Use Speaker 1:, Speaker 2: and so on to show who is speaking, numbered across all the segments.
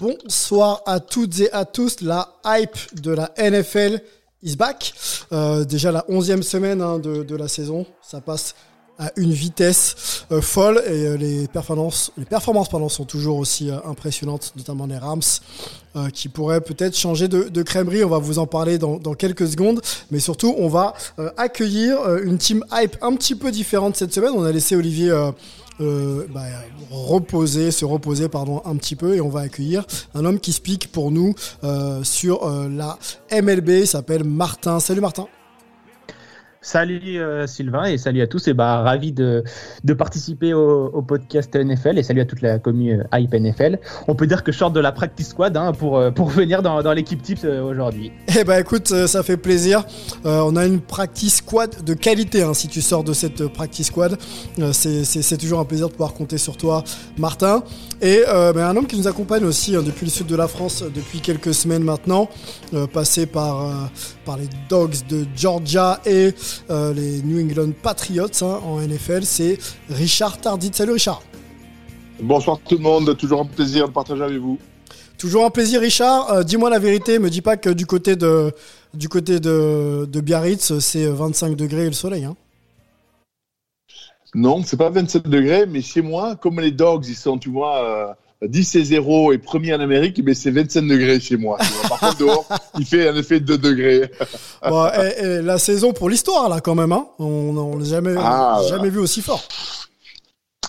Speaker 1: Bonsoir à toutes et à tous. La hype de la NFL is back. Euh, déjà la onzième semaine hein, de, la saison. Ça passe à une vitesse euh, folle et euh, les performances, les performances sont toujours aussi impressionnantes, notamment les Rams, qui pourraient peut-être changer de, de crèmerie. On va vous en parler dans, quelques secondes, mais surtout on va accueillir une team hype un petit peu différente cette semaine. On a laissé Olivier euh, bah, reposer, se reposer pardon un petit peu et on va accueillir un homme qui speak pour nous euh, sur euh, la MLB. Il s'appelle Martin. Salut Martin.
Speaker 2: Salut euh, Sylvain et salut à tous et bah ravi de, participer au, podcast NFL et salut à toute la commune euh, Hype NFL. On peut dire que je sors de la practice squad hein, pour, euh, pour venir dans, l'équipe tips euh, aujourd'hui.
Speaker 1: Eh ben écoute, ça fait plaisir. On a une practice squad de qualité hein, si tu sors de cette practice squad. C'est- toujours un plaisir de pouvoir compter sur toi, Martin. Et ben, un homme qui nous accompagne aussi hein, depuis le sud de la France depuis quelques semaines maintenant, passé par, par les Dogs de Georgia et euh, les New England Patriots hein, en NFL. C'est Richard Tardit. Salut Richard.
Speaker 3: Bonsoir tout le monde, toujours un plaisir de partager avec vous.
Speaker 1: Toujours un plaisir, Richard. Euh, Dis-moi la vérité, me dis pas que du côté de, du côté de, de Biarritz, c'est 25 degrés et le soleil. Hein.
Speaker 3: Non, c'est pas 27 degrés, mais chez moi, comme les Dogs, ils sont, tu vois, euh, 10 et 0 et premiers en Amérique, mais c'est 25 degrés chez moi. Par contre, dehors, il fait en effet 2 degrés.
Speaker 1: Bon, et- et la saison pour l'histoire, là, quand même. Hein. On on n'a jamais,
Speaker 3: Ah,
Speaker 1: jamais vu aussi fort.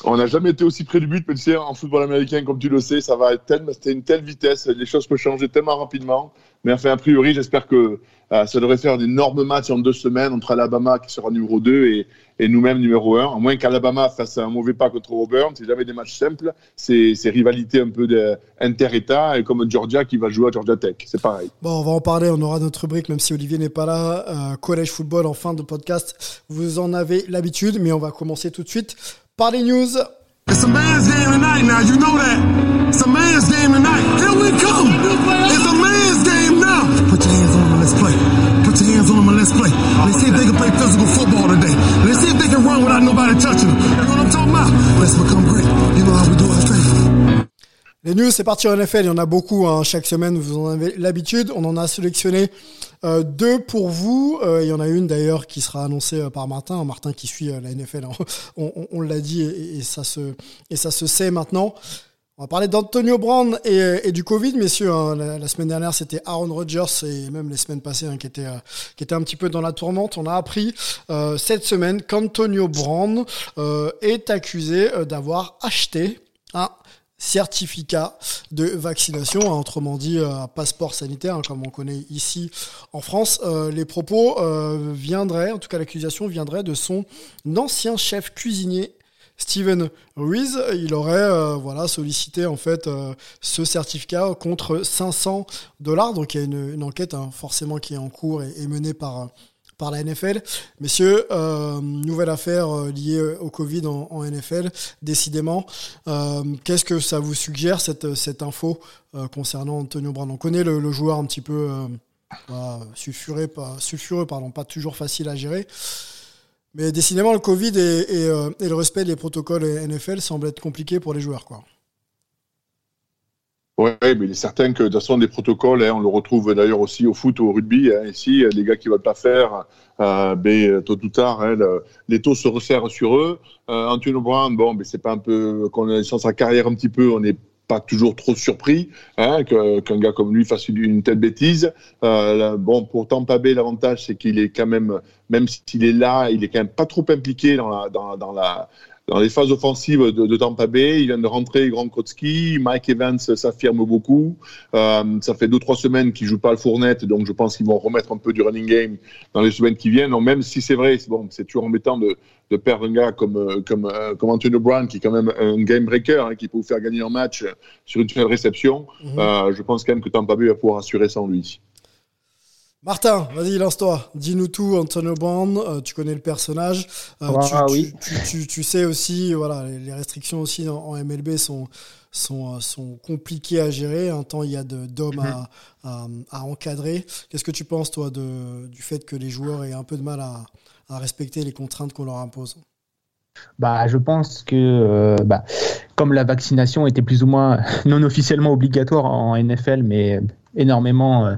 Speaker 3: On n'a jamais été aussi près du but, mais tu sais, en football américain, comme tu le sais, ça va être c'était une telle vitesse, les choses peuvent changer tellement rapidement. Mais enfin, a priori, j'espère que euh, ça devrait faire un énorme match en deux semaines entre Alabama, qui sera numéro 2, et, et nous-mêmes numéro 1. À moins qu'Alabama fasse un mauvais pas contre Auburn, c'est jamais des matchs simples. C'est rivalité un peu inter-État, et comme Georgia qui va jouer à Georgia Tech. C'est pareil.
Speaker 1: Bon, on va en parler, on aura notre rubrique, même si Olivier n'est pas là. Euh, collège football en fin de podcast. Vous en avez l'habitude, mais on va commencer tout de suite par news.
Speaker 4: It's a man's game tonight now, you know that. It's a man's game tonight. Here we come. It's a man's game now. Put your hands on them and let's play. Put your hands on them and let's play. Let's see if they can play physical football today. Let's see if they can run without nobody touching them. You know what I'm talking about? Let's become great. You know how we do it.
Speaker 1: Les news, c'est parti en NFL. Il y en a beaucoup hein. chaque semaine. Vous en avez l'habitude. On en a sélectionné euh, deux pour vous. Euh, il y en a une d'ailleurs qui sera annoncée euh, par Martin. Martin qui suit euh, la NFL. hein. On, on- on l'a dit et, ça se et ça se sait maintenant. On va parler d'Antonio Brown et, et du Covid, messieurs. hein. La, semaine dernière, c'était Aaron Rodgers et même les semaines passées hein, qui étaient euh, qui étaient un petit peu dans la tourmente. On a appris euh, cette semaine qu'Antonio Brown euh, est accusé euh, d'avoir acheté un certificat de vaccination, hein, autrement dit euh, un passeport sanitaire, hein, comme on connaît ici en France. Euh, les propos euh, viendraient, en tout cas l'accusation viendrait de son ancien chef cuisinier. Steven Ruiz, il aurait voilà sollicité en fait ce certificat contre 500 dollars. Donc il y a une, une enquête hein, forcément qui est en cours et, et menée par par la NFL. Messieurs, euh, nouvelle affaire euh, liée au Covid en, NFL, décidément. Euh, Qu'est-ce que ça vous suggère, cette, cette info concernant Antonio Brown? On connaît le, joueur un petit peu pas, sulfureux, pardon, pas toujours facile à gérer. Mais décidément, le Covid et, et, le respect des protocoles NFL semble être compliqué pour les joueurs. Quoi.
Speaker 3: Oui, mais il est certain que de toute façon, des protocoles, hein, on le retrouve d'ailleurs aussi au foot ou au rugby. Hein, ici, les gars qui ne veulent pas faire, euh, ben, tôt ou tard, hein, le- les taux se resserrent sur eux. Euh, Antonio Brown, bon, mais c'est pas un peu, qu'on a sur sa carrière un petit peu, on n'est pas toujours trop surpris hein, qu'un gars comme lui fasse une, telle bêtise. Euh, bon, pour Tampa Bay, l'avantage, c'est qu'il est quand même, même s'il est là, il est quand même pas trop impliqué dans la, dans les phases offensives de, de Tampa Bay. Il vient de rentrer Grand Kotsky. Mike Evans s'affirme beaucoup. Euh, ça fait deux, trois semaines qu'il joue pas le fournette, donc je pense qu'ils vont remettre un peu du running game dans les semaines qui viennent. Donc, même si c'est vrai, c'est bon, c'est toujours embêtant de, de perdre un gars comme, euh, comme, euh, comme Antonio Brown, qui est quand même un game breaker, hein, qui peut vous faire gagner un match sur une seule réception.
Speaker 1: Mhm.
Speaker 3: Euh, je pense quand même que Tampa Bay va pouvoir assurer sans lui.
Speaker 1: Martin, vas-y, lance-toi. Dis-nous tout, Antonio Brown. euh, tu connais le personnage. Euh,
Speaker 2: Ah,
Speaker 1: tu,
Speaker 2: oui.
Speaker 1: tu, tu- tu sais aussi, voilà, les, restrictions aussi en, en MLB sont, sont, euh, sont compliquées à gérer. Un temps, il y a d'hommes à, à, à encadrer. Qu'est-ce que tu penses, toi, de, du fait que les joueurs aient un peu de mal à, à respecter les contraintes qu'on leur impose?
Speaker 2: Bah, je pense que euh, bah, comme la vaccination était plus ou moins non officiellement obligatoire en NFL, mais énormément euh,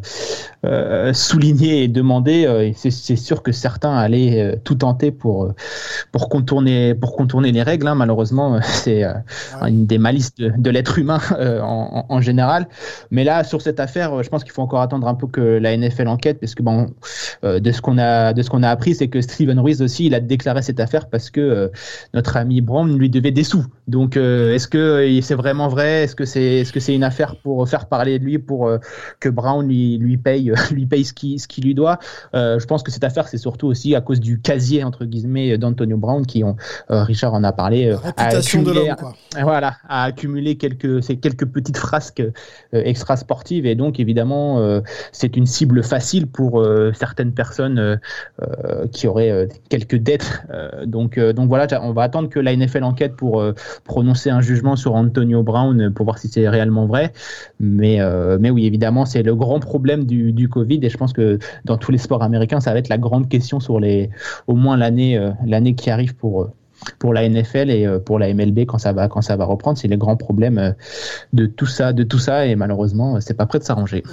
Speaker 2: euh, souligné et demandé, euh, et c'est sûr que certains allaient euh, tout tenter pour pour contourner pour contourner les règles. hein. Malheureusement, c'est euh,
Speaker 1: Ouais.
Speaker 2: une des malices de, de l'être humain euh, en, en- général. Mais là, sur cette affaire, je pense qu'il faut encore attendre un peu que la NFL enquête, parce que bon, euh, de ce qu'on a de ce qu'on a appris, c'est que Steven Ruiz aussi, il a déclaré cette affaire parce que euh, notre ami Brown lui devait des sous. Donc, euh, est-ce que c'est vraiment vrai? Est-ce que c'est est-ce que c'est une affaire pour faire parler de lui, pour euh, que Brown lui lui paye lui paye ce qui ce qu'il lui doit Euh, Je pense que cette affaire, c'est surtout aussi à cause du casier entre guillemets d'Antonio Brown, qui euh, Richard en a parlé. euh, a
Speaker 1: de
Speaker 2: accumulé-
Speaker 1: quoi.
Speaker 2: Voilà, à accumuler quelques, ces quelques petites frasques extra sportives et donc évidemment c'est une cible facile pour certaines personnes qui auraient quelques dettes. Donc donc voilà, on va attendre que la NFL enquête pour prononcer un jugement sur Antonio Brown pour voir si c'est réellement vrai. Mais mais oui évidemment c'est le grand problème du, Covid. Et je pense que dans tous les sports américains ça va être la grande question sur les au moins l'année euh, l'année qui arrive pour euh, pour la NFL et euh, pour la MLB quand ça va quand ça va reprendre, c'est les grands problèmes euh, de tout ça, de tout ça. Et malheureusement c'est pas prêt de s'arranger.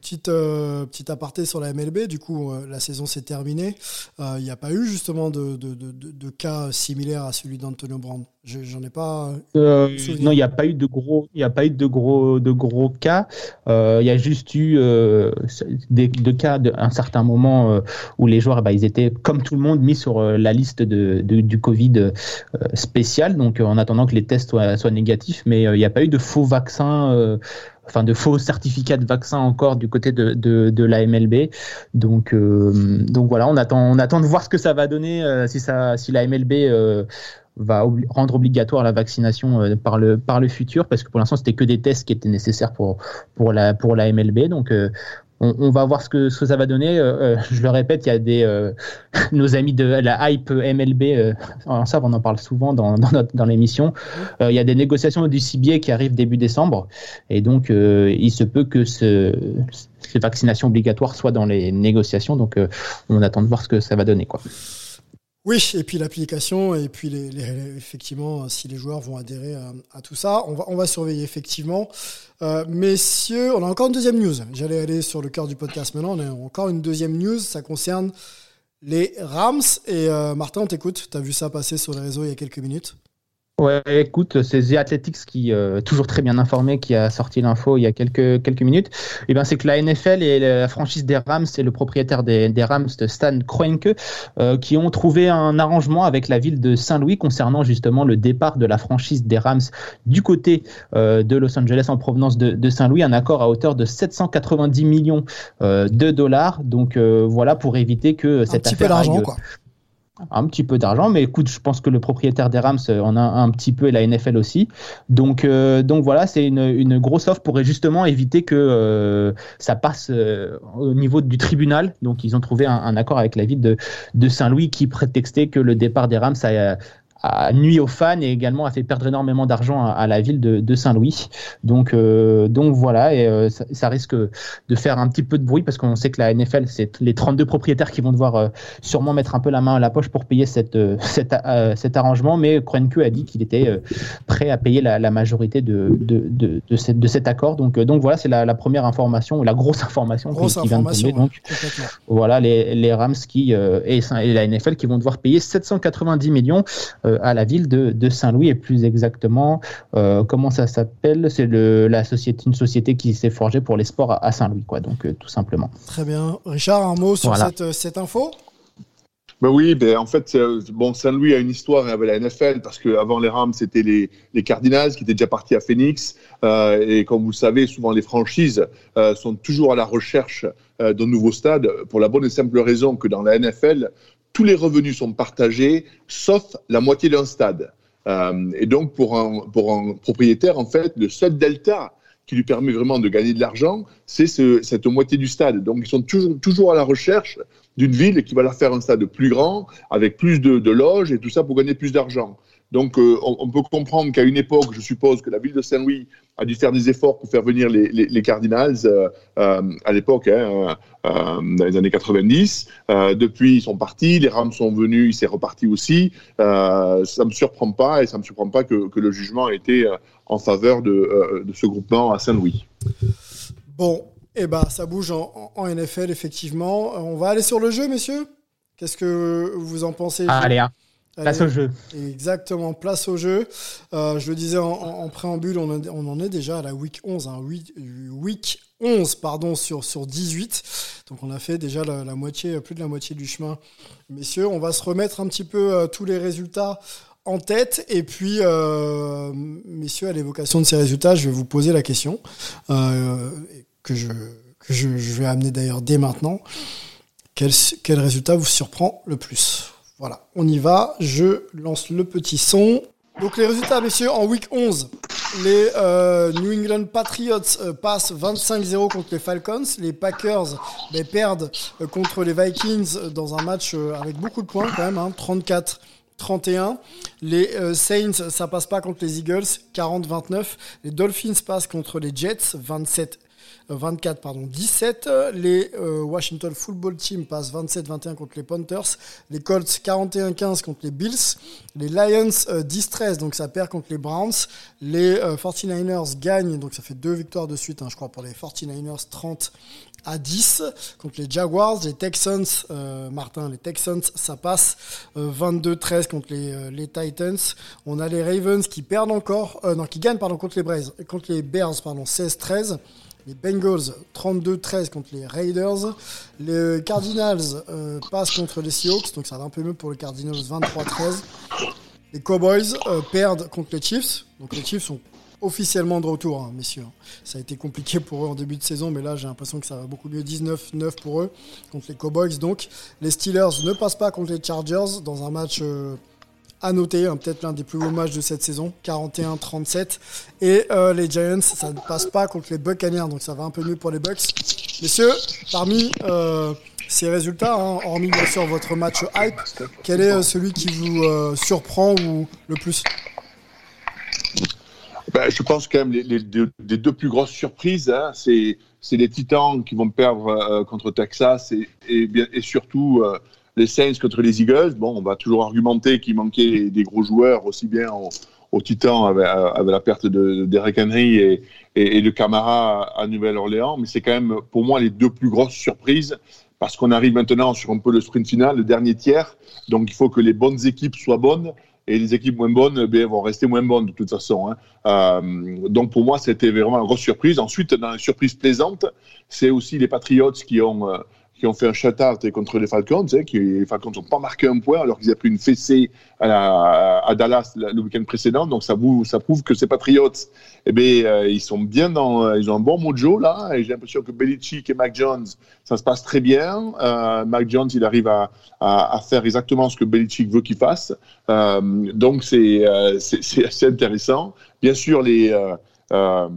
Speaker 1: Petite, euh, petite aparté sur la MLB. Du coup, euh, la saison s'est terminée. Euh, Il n'y a pas eu justement de, de, de, cas similaires à celui d'Antonio. Je- J'en ai pas.
Speaker 2: Non, il n'y a pas eu de gros, il a pas eu de gros, de gros cas. Il y a juste eu des, de cas de, un certain moment où les joueurs, bah, ils étaient comme tout le monde mis sur la liste de, du Covid spécial. Donc, en attendant que les tests soient, soient négatifs, mais il n'y a pas eu de faux vaccins. Enfin, de faux certificats de vaccin encore du côté de, de, de la MLB. Donc, euh, donc voilà, on attend, on attend de voir ce que ça va donner euh, si ça, si la MLB euh, va rendre obligatoire la vaccination par le par le futur parce que pour l'instant c'était que des tests qui étaient nécessaires pour pour la pour MLB donc on, va voir ce que ce que ça va donner. Euh, euh, je le répète il y a des euh, nos amis de la hype MLB euh, ça on en parle souvent dans dans, notre- l'émission. Il y a des négociations du CBA qui arrivent début décembre. Et donc il se peut que ce ces vaccinations obligatoires soient dans les négociations. Donc on attend de voir ce que ça va donner quoi
Speaker 1: Oui, et puis l'application, et puis les, les- effectivement, si les joueurs vont adhérer à, tout ça, on va, on va surveiller effectivement. Euh, messieurs, on a encore une deuxième news. J'allais aller sur le cœur du podcast maintenant. On a encore une deuxième news. Ça concerne les Rams. Et euh, Martin, on t'écoute. Tu as vu ça passer sur les réseaux il y a quelques minutes?
Speaker 2: Ouais, écoute, c'est The Athletics qui, euh, toujours très bien informé, qui a sorti l'info il y a quelques, quelques minutes. Et ben, c'est que la NFL et la franchise des Rams et le propriétaire des, des Rams, de Stan Kroenke, euh, qui ont trouvé un arrangement avec la ville de Saint-Louis concernant justement le départ de la franchise des Rams du côté euh, de Los Angeles en provenance de, de Saint-Louis, un accord à hauteur de 790 millions euh, de dollars. Donc euh, voilà pour éviter que
Speaker 1: Un
Speaker 2: cette
Speaker 1: petit peu d'argent,
Speaker 2: aille,
Speaker 1: quoi.
Speaker 2: Un petit peu d'argent, mais écoute, je pense que le propriétaire des Rams euh, en a un petit peu et la NFL aussi. Donc, euh, donc voilà, c'est une, une grosse offre pour justement éviter que euh, ça passe euh, au niveau du tribunal. Donc, ils ont trouvé un, un accord avec la ville de, de Saint-Louis qui prétextait que le départ des Rams a, a nuit aux fans et également a fait perdre énormément d'argent à, à la ville de, de Saint-Louis. Donc, euh, donc voilà, et euh, ça, ça risque de faire un petit peu de bruit parce qu'on sait que la NFL, c'est les 32 propriétaires qui vont devoir euh, sûrement mettre un peu la main à la poche pour payer cette, euh, cet, euh, cet arrangement. Mais Kroenke a dit qu'il était prêt à payer la, la majorité de, de, de, de, cette, de cet accord. Donc, donc voilà, c'est la, la première information, ou la grosse information
Speaker 1: Grosse
Speaker 2: qui, qui vient de
Speaker 1: information.
Speaker 2: tomber. Donc, voilà, les, les Rams qui, euh, et, et la NFL qui vont devoir payer 790 millions. Euh, à la ville de, de Saint-Louis et plus exactement, euh, comment ça s'appelle? C'est le- la société, une société qui s'est forgée pour les sports à, à Saint-Louis, quoi. Donc euh, tout simplement.
Speaker 1: Très bien. Richard, un mot sur
Speaker 2: Voilà.
Speaker 1: cette, cette info?
Speaker 3: Ben oui, ben en fait, bon, Saint-Louis a une histoire avec la NFL parce qu'avant les Rams, c'était les, les Cardinals qui étaient déjà partis à Phoenix. Euh, et comme vous le savez, souvent les franchises euh, sont toujours à la recherche euh, d'un nouveau stade pour la bonne et simple raison que dans la NFL, tous les revenus sont partagés sauf la moitié d'un stade. Euh, et donc, pour un, propriétaire, en fait, le seul delta qui lui permet vraiment de gagner de l'argent, c'est ce, cette moitié du stade. Donc, ils sont toujours, à la recherche d'une ville qui va leur faire un stade plus grand, avec plus de, loges et tout ça pour gagner plus d'argent. Donc, euh, on peut comprendre qu'à une époque, je suppose que la ville de Saint-Louis a dû faire des efforts pour faire venir les, les, les Cardinals euh, euh, à l'époque, hein, euh, dans les années 90. Euh, depuis, ils sont partis, les Rams sont venus, c'est reparti aussi. Euh, ça me surprend pas et ça me surprend pas que, que le jugement ait été en faveur de, euh, de ce groupement à Saint-Louis.
Speaker 1: Bon, eh ben, ça bouge en, en- NFL, effectivement. On va aller sur le jeu, messieurs? Qu'est-ce que vous en pensez?
Speaker 2: Ah, allez, hein, place au jeu.
Speaker 1: Exactement, place au jeu. Euh, je le disais en, en- en préambule, on, en- on en est déjà à la week 11, hein, week, week 11 pardon, sur, sur 18. Donc on a fait déjà la, la moitié, plus de la moitié du chemin. Messieurs, on va se remettre un petit peu euh, tous les résultats en tête. Et puis, euh, messieurs, à l'évocation de ces résultats, je vais vous poser la question que, je, que je, je vais amener d'ailleurs dès maintenant. Quel, quel résultat vous surprend le plus? Voilà, on y va. Je lance le petit son. Donc les résultats, messieurs, en week 11, les euh, New England Patriots euh, passent 25-0 contre les Falcons. Les Packers ben, perdent euh, contre les Vikings dans un match avec beaucoup de points quand même, hein, 34. 31. Les Saints, ça passe pas contre les Eagles, 40-29. Les Dolphins passent contre les Jets, 27. Euh, 24 pardon 17 les euh, Washington Football Team passent 27-21 contre les Panthers. Les Colts 41-15 contre les Bills. Les Lions euh, 10-13 donc ça perd contre les Browns. Les euh, 49ers gagnent donc ça fait deux victoires de suite hein, je crois pour les 49ers 30 à 10 contre les Jaguars, les Texans, euh, Martin, les Texans, ça passe euh, 22-13 contre les, euh, Titans. On a les Ravens qui perdent encore, euh, non, qui gagnent pardon contre les contre les Bears pardon 16-13. Les Bengals 32-13 contre les Raiders. Les Cardinals euh, passent contre les Seahawks, donc ça va un peu mieux pour les Cardinals 23-13. Les Cowboys euh, perdent contre les Chiefs, donc les Chiefs sont officiellement de retour, hein, messieurs. Ça a été compliqué pour eux en début de saison, mais là j'ai l'impression que ça va beaucoup mieux. 19-9 pour eux contre les Cowboys. Donc les Steelers ne passent pas contre les Chargers dans un match euh, à noter, hein, peut-être l'un des plus beaux matchs de cette saison, 41-37. Et euh, les Giants, ça ne passe pas contre les Buccaneers, donc ça va un peu mieux pour les Bucks. Messieurs, parmi euh, ces résultats, hein, hormis bien sûr votre match hype, quel est euh, celui qui vous surprend ou le plus?
Speaker 3: Ben, je pense quand même les, les deux, plus grosses surprises, hein, c'est les Titans qui vont perdre contre Texas et, et, et surtout les Saints contre les Eagles. Bon, on va toujours argumenter qu'il manquait des gros joueurs, aussi bien aux, aux Titans avec, la perte de Derek Henry et, et, de Camara à, Nouvelle-Orléans, mais c'est quand même pour moi les deux plus grosses surprises parce qu'on arrive maintenant sur un peu le sprint final, le dernier tiers. Donc il faut que les bonnes équipes soient bonnes et les équipes moins bonnes ben, vont rester moins bonnes de toute façon. Hein. Euh, donc pour moi, c'était vraiment une grosse surprise. Ensuite, dans les surprises plaisantes, c'est aussi les Patriots qui ont, euh, qui ont fait un shutout contre les Falcons. Hein, qui, les Falcons n'ont pas marqué un point alors qu'ils avaient pris une fessée à, la, à Dallas le week-end précédent. Donc ça, vous, ça prouve que ces Patriots, eh ben, euh, ils sont bien dans, ils ont un bon mojo là. Et j'ai l'impression que Belichick et Mac Jones, ça se passe très bien. Euh, Mac Jones, il arrive à, à, faire exactement ce que Belichick veut qu'il fasse. Euh, donc c'est euh, assez intéressant. Bien sûr, les euh,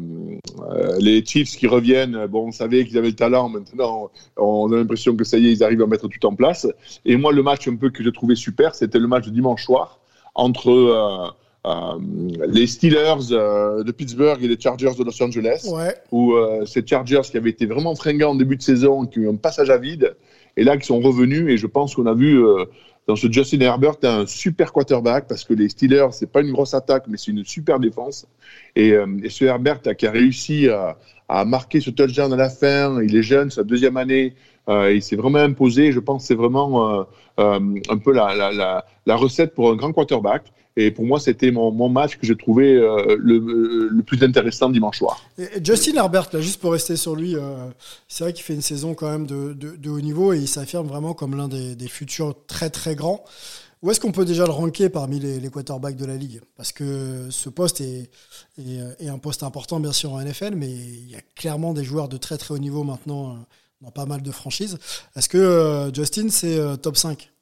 Speaker 3: euh, les Chiefs qui reviennent, bon, on savait qu'ils avaient le talent. Maintenant, on a l'impression que ça y est, ils arrivent à mettre tout en place. Et moi, le match un peu que j'ai trouvé super, c'était le match de dimanche soir entre euh, euh, les Steelers de Pittsburgh et les Chargers de Los Angeles,
Speaker 1: ouais.
Speaker 3: où ces Chargers qui avaient été vraiment fringants en début de saison, qui ont eu un passage à vide, et là qui sont revenus. Et je pense qu'on a vu dans ce Justin Herbert un super quarterback parce que les Steelers c'est pas une grosse attaque, mais c'est une super défense. Et, euh, ce Herbert qui a réussi à, marquer ce touchdown à la fin, il est jeune, sa deuxième année. Euh, il s'est vraiment imposé. Je pense que c'est vraiment euh, un peu la recette pour un grand quarterback. Et pour moi, c'était mon, match que j'ai trouvé euh, le, plus intéressant dimanche soir.
Speaker 1: Et Justin Herbert, là, juste pour rester sur lui, euh, c'est vrai qu'il fait une saison quand même de, haut niveau et il s'affirme vraiment comme l'un des, futurs très très grands. Où est-ce qu'on peut déjà le ranker parmi les, quarterbacks de la ligue? Parce que ce poste est, un poste important, bien sûr, en NFL, mais il y a clairement des joueurs de très très haut niveau maintenant euh, dans pas mal de franchises. Est-ce que Justin, c'est top 5
Speaker 3: Alors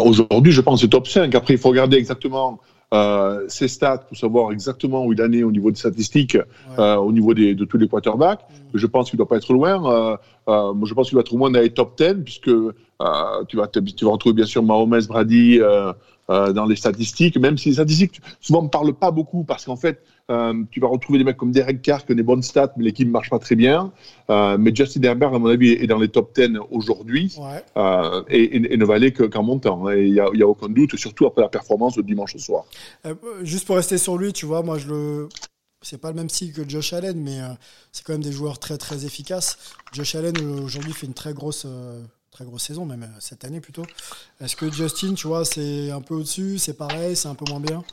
Speaker 3: aujourd'hui, je pense que c'est top 5. Après, il faut regarder exactement euh, ses stats pour savoir exactement où il en est au niveau des statistiques, euh, au niveau des, de tous les quarterbacks. Je pense qu'il ne doit pas être loin. Euh, euh, moi, je pense qu'il doit être au moins dans les top 10, puisque euh, tu, vas, tu vas retrouver bien sûr Mahomes, Brady euh, dans les statistiques, même si les statistiques souvent ne parlent pas beaucoup, parce qu'en fait, euh, tu vas retrouver des mecs comme Derek Carr qui ont des bonnes stats, mais l'équipe ne marche pas très bien. Euh, mais Justin Herbert, à mon avis, est dans les top 10 aujourd'hui
Speaker 1: Ouais.
Speaker 3: et, et- et ne va aller que- qu'en montant. hein. Il n'y a, aucun doute, surtout après la performance de dimanche soir.
Speaker 1: Juste pour rester sur lui, tu vois, moi je le. C'est pas le même style que Josh Allen, mais c'est quand même des joueurs très très efficaces. Josh Allen aujourd'hui fait une très grosse, très grosse saison, même euh, cette année plutôt. Est-ce que Justin, tu vois, c'est un peu au-dessus, c'est pareil, c'est un peu moins bien?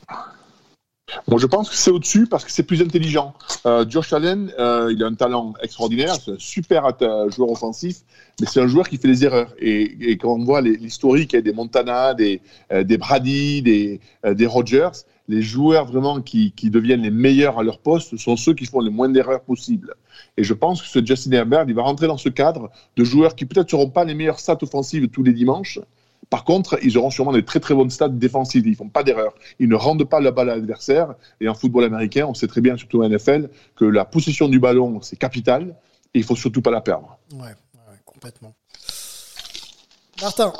Speaker 3: Bon, je pense que c'est au-dessus parce que c'est plus intelligent. Euh, Josh Allen, euh, il a un talent extraordinaire, c'est un super atta- joueur offensif, mais c'est un joueur qui fait des erreurs. Et, quand on voit l'historique hein, des Montana, des, euh, des Brady, des, euh, des Rogers, les joueurs vraiment qui, qui deviennent les meilleurs à leur poste sont ceux qui font le moins d'erreurs possibles. Et je pense que ce Justin Herbert, il va rentrer dans ce cadre de joueurs qui peut-être ne seront pas les meilleurs stats offensives tous les dimanches. Par contre, ils auront sûrement des très très bonnes stats défensives. Ils font pas d'erreurs. Ils ne rendent pas la balle à l'adversaire. Et en football américain, on sait très bien, surtout en NFL, que la possession du ballon, c'est capital. Et il faut surtout pas la perdre.
Speaker 1: Ouais, ouais, complètement. Martin,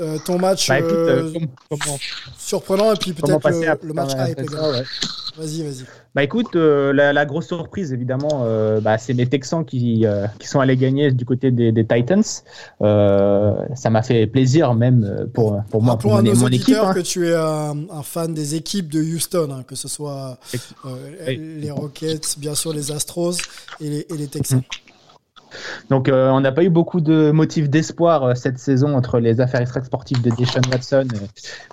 Speaker 1: euh, ton match
Speaker 2: Bah écoute,
Speaker 1: euh,
Speaker 2: euh, comment-
Speaker 1: surprenant et puis peut-être le, le match hype
Speaker 2: ouais.
Speaker 1: Vas-y, vas-y.
Speaker 2: Bah écoute, la, la grosse surprise évidemment, bah, c'est les Texans qui, qui sont allés gagner du côté des, des Titans. Ça m'a fait plaisir même pour, pour moi, pour
Speaker 1: Rappelons à
Speaker 2: mon,
Speaker 1: nos
Speaker 2: mon équipe. hein.
Speaker 1: que tu es un, un fan des équipes de Houston, hein, que ce soit les Rockets, bien sûr les Astros et les, et les Texans.
Speaker 2: Donc euh, on n'a pas eu beaucoup de motifs d'espoir euh, cette saison entre les affaires extra-sportives de Deshaun Watson euh,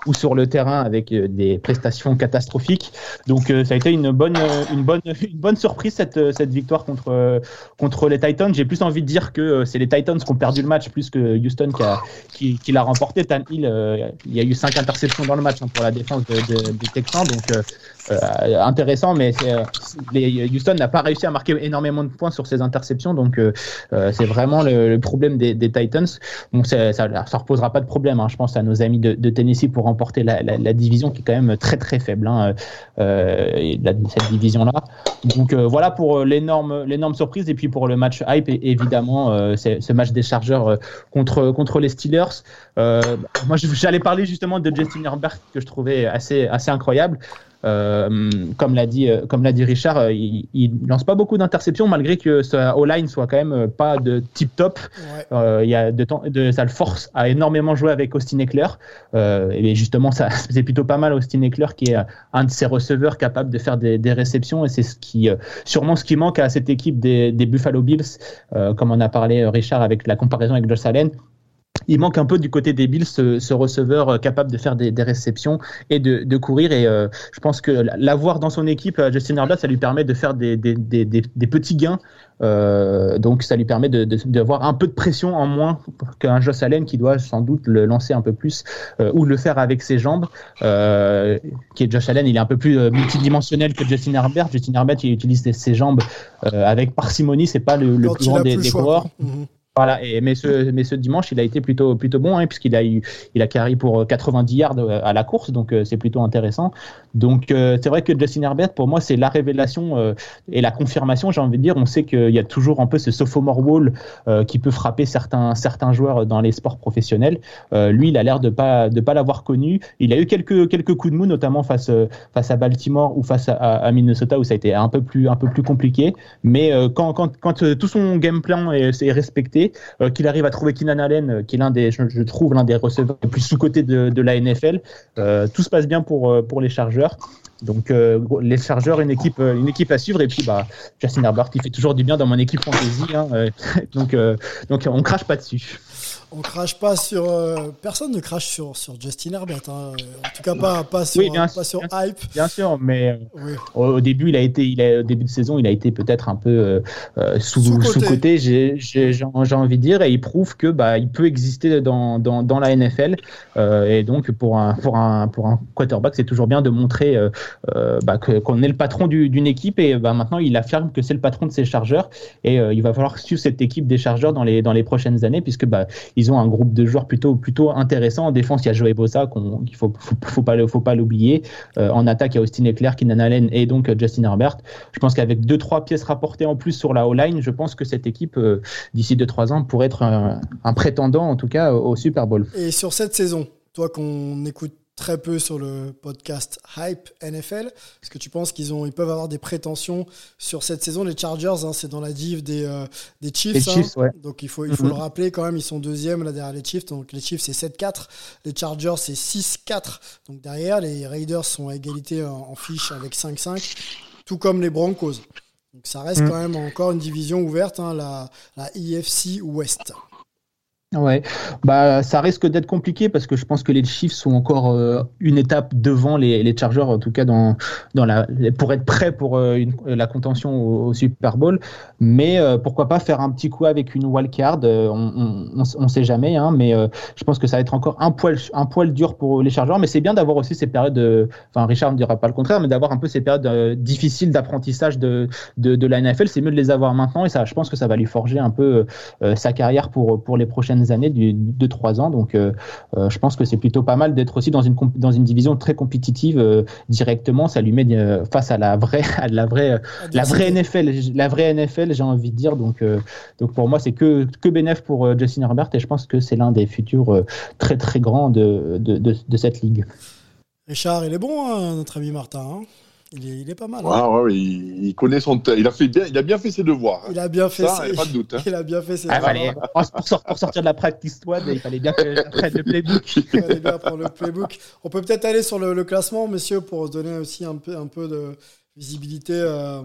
Speaker 2: ou sur le terrain avec des prestations catastrophiques. Donc ça a été une bonne, une bonne, une bonne surprise cette, cette victoire contre, contre les Titans. J'ai plus envie de dire que c'est les Titans qui ont perdu le match plus que Houston qui, a, qui, l'a remporté. Tan Hill, il y a eu cinq interceptions dans le match hein, pour la défense de- de- des Texans. Donc euh, intéressant, mais euh, les, Houston n'a pas réussi à marquer énormément de points sur ces interceptions, donc euh, euh, c'est vraiment le, le problème des, des Titans. Bon, c'est- ça, ça reposera pas de problème, hein, je pense à nos amis de, de Tennessee pour remporter la, la, la division qui est quand même très très faible, hein, et cette division-là. Donc voilà pour l'énorme l'énorme surprise et puis pour le match hype, et- évidemment, ce match des Chargers contre contre les Steelers. Euh, moi, j'allais parler justement de Justin Herbert que je trouvais assez assez incroyable. Euh, comme l'a dit, euh, comme l'a dit Richard, euh, il, il lance pas beaucoup d'interceptions malgré que sa O-line soit quand même pas de tip top.
Speaker 1: Ouais.
Speaker 2: Il y a de temps, de, ça le force à énormément jouer avec Austin Eckler. Et justement, ça, c'est plutôt pas mal Austin Eckler qui est un de ces receveurs capables de faire des, des réceptions et c'est ce qui, sûrement ce qui manque à cette équipe des, des Buffalo Bills, comme on a parlé Richard avec la comparaison avec Josh Allen. Il manque un peu du côté des Bills ce, ce receveur euh, capable de faire des, des réceptions et de, de courir. Et euh, je pense que l'avoir dans son équipe, euh, Justin Herbert, ça lui permet de faire des, des, des, petits gains. Euh, donc ça lui permet d'avoir de, de, un peu de pression en moins qu'un Josh Allen qui doit sans doute le lancer un peu plus euh, ou le faire avec ses jambes. Euh, qui est Josh Allen, il est un peu plus euh, multidimensionnel que Justin Herbert. Justin Herbert, il utilise ses, ses jambes euh, avec parcimonie. C'est pas le, le plus grand des, des coureurs.
Speaker 1: Mhm.
Speaker 2: Voilà, et, mais, ce, mais ce dimanche, il a été plutôt, plutôt bon, hein, puisqu'il a eu, il a carré pour euh, 90 yards euh, à la course, donc euh, c'est plutôt intéressant. Donc euh, c'est vrai que Justin Herbert, pour moi, c'est la révélation euh, et la confirmation, j'ai envie de dire. On sait qu'il y a toujours un peu ce sophomore wall euh, qui peut frapper certains, certains joueurs dans les sports professionnels. Lui, il a l'air de pas, de pas l'avoir connu. Il a eu quelques, quelques coups de mou, notamment face, face à Baltimore ou face à, Minnesota, où ça a été un peu plus, un peu plus compliqué. Mais quand, quand, quand tout son game plan est, respecté, qu'il arrive à trouver Keenan Allen, qui est l'un des, je, trouve, l'un des receveurs les plus sous-cotés de, de la NFL. Tout se passe bien pour, pour les Chargeurs. là. Donc euh, les Chargers, une équipe, euh, une équipe à suivre. Et puis bah, Justin Herbert, il fait toujours du bien dans mon équipe fantasy. Hein, euh, donc, euh, donc on crache pas dessus.
Speaker 1: On crache pas sur. euh, personne ne crache sur, sur Justin Herbert. hein. En tout cas, pas, pas sur,
Speaker 2: Oui, bien
Speaker 1: pas
Speaker 2: sûr,
Speaker 1: sur
Speaker 2: bien
Speaker 1: hype.
Speaker 2: Bien sûr, mais
Speaker 1: Oui.
Speaker 2: au, début, il a été, il a, au début de saison, il a été peut-être un peu euh, euh, sous
Speaker 1: Sous-coté.
Speaker 2: sous côté. J'ai envie de dire, et il prouve que bah, il peut exister dans, dans, dans la NFL. Euh, et donc pour un pour un pour un quarterback, c'est toujours bien de montrer bah, que- qu'on est le patron du- d'une équipe. Et bah, maintenant, il affirme que c'est le patron de ses chargeurs. Et euh, il va falloir suivre cette équipe des chargeurs dans les dans les prochaines années, puisque bah, ils ont un groupe de joueurs plutôt plutôt intéressant. En défense, il y a Joey qu'on- qu'il faut faut, faut pas l'oublier. Euh, en attaque, il y a Austin Eckler, Keenan Allen et donc euh, Justin Herbert. Je pense qu'avec deux trois pièces rapportées en plus sur la O-line, je pense que cette équipe euh, d'ici deux trois ans pourrait être un, prétendant en tout cas au Super Bowl.
Speaker 1: Et sur cette saison, toi qu'on écoute très peu sur le podcast Hype NFL, est-ce que tu penses qu'ils ont, ils peuvent avoir des prétentions sur cette saison Les Chargers, hein, c'est dans la div des, euh, des Chiefs. Hein.
Speaker 2: Ouais.
Speaker 1: Donc il faut, il faut
Speaker 2: Mhm.
Speaker 1: le rappeler quand même, ils sont deuxième là derrière les Chiefs. Donc les Chiefs c'est 7-4, les Chargers c'est 6-4. Donc derrière, les Raiders sont à égalité en, en fiche avec 5-5, tout comme les Broncos. Donc ça reste
Speaker 2: Mhm.
Speaker 1: quand même encore une division ouverte, hein, la, la IFC West.
Speaker 2: Ouais, bah ça risque d'être compliqué parce que je pense que les Chiefs sont encore euh, une étape devant les, les Chargers en tout cas dans dans la pour être prêts pour euh, une- la contention au, Super Bowl. Mais euh, pourquoi pas faire un petit coup avec une wildcard euh, On on, on, on sait jamais, hein, mais euh, je pense que ça va être encore un poil un poil dur pour les Chargers. Mais c'est bien d'avoir aussi ces périodes. de- Enfin, Richard ne dira pas le contraire, mais d'avoir un peu ces périodes euh, difficiles d'apprentissage de, de de la NFL. C'est mieux de les avoir maintenant et ça, je pense que ça va lui forger un peu euh, sa carrière pour pour les prochaines années du, de trois ans. Donc, euh, euh, je pense que c'est plutôt pas mal d'être aussi dans une comp- dans une division très compétitive euh, directement. Ça lui met face à la vraie à la vraie la vraie NFL, la vraie NFL, j'ai envie de dire. Donc, donc pour moi, c'est que que bénéf pour Justin Herbert et je pense que c'est l'un des futurs très très grands de, de, de, de cette ligue.
Speaker 1: Richard, il est bon, hein, notre ami Martin. hein? Il, est, il est pas mal. hein.
Speaker 3: Ah, ouais, ouais, il, il connaît son. Il a, fait bien, il a bien fait ses devoirs. hein.
Speaker 1: Il a bien fait
Speaker 3: Ça,
Speaker 1: ses-
Speaker 3: pas de doute. hein.
Speaker 1: Il a bien fait ses
Speaker 2: Ah,
Speaker 1: devoirs.
Speaker 2: fallait- pour, sor- pour sortir de la practice squad, il fallait bien que j'apprenne le playbook.
Speaker 1: Il fallait bien prendre le playbook. On peut peut-être aller sur le, le classement, messieurs, pour donner aussi un peu, un peu de visibilité euh,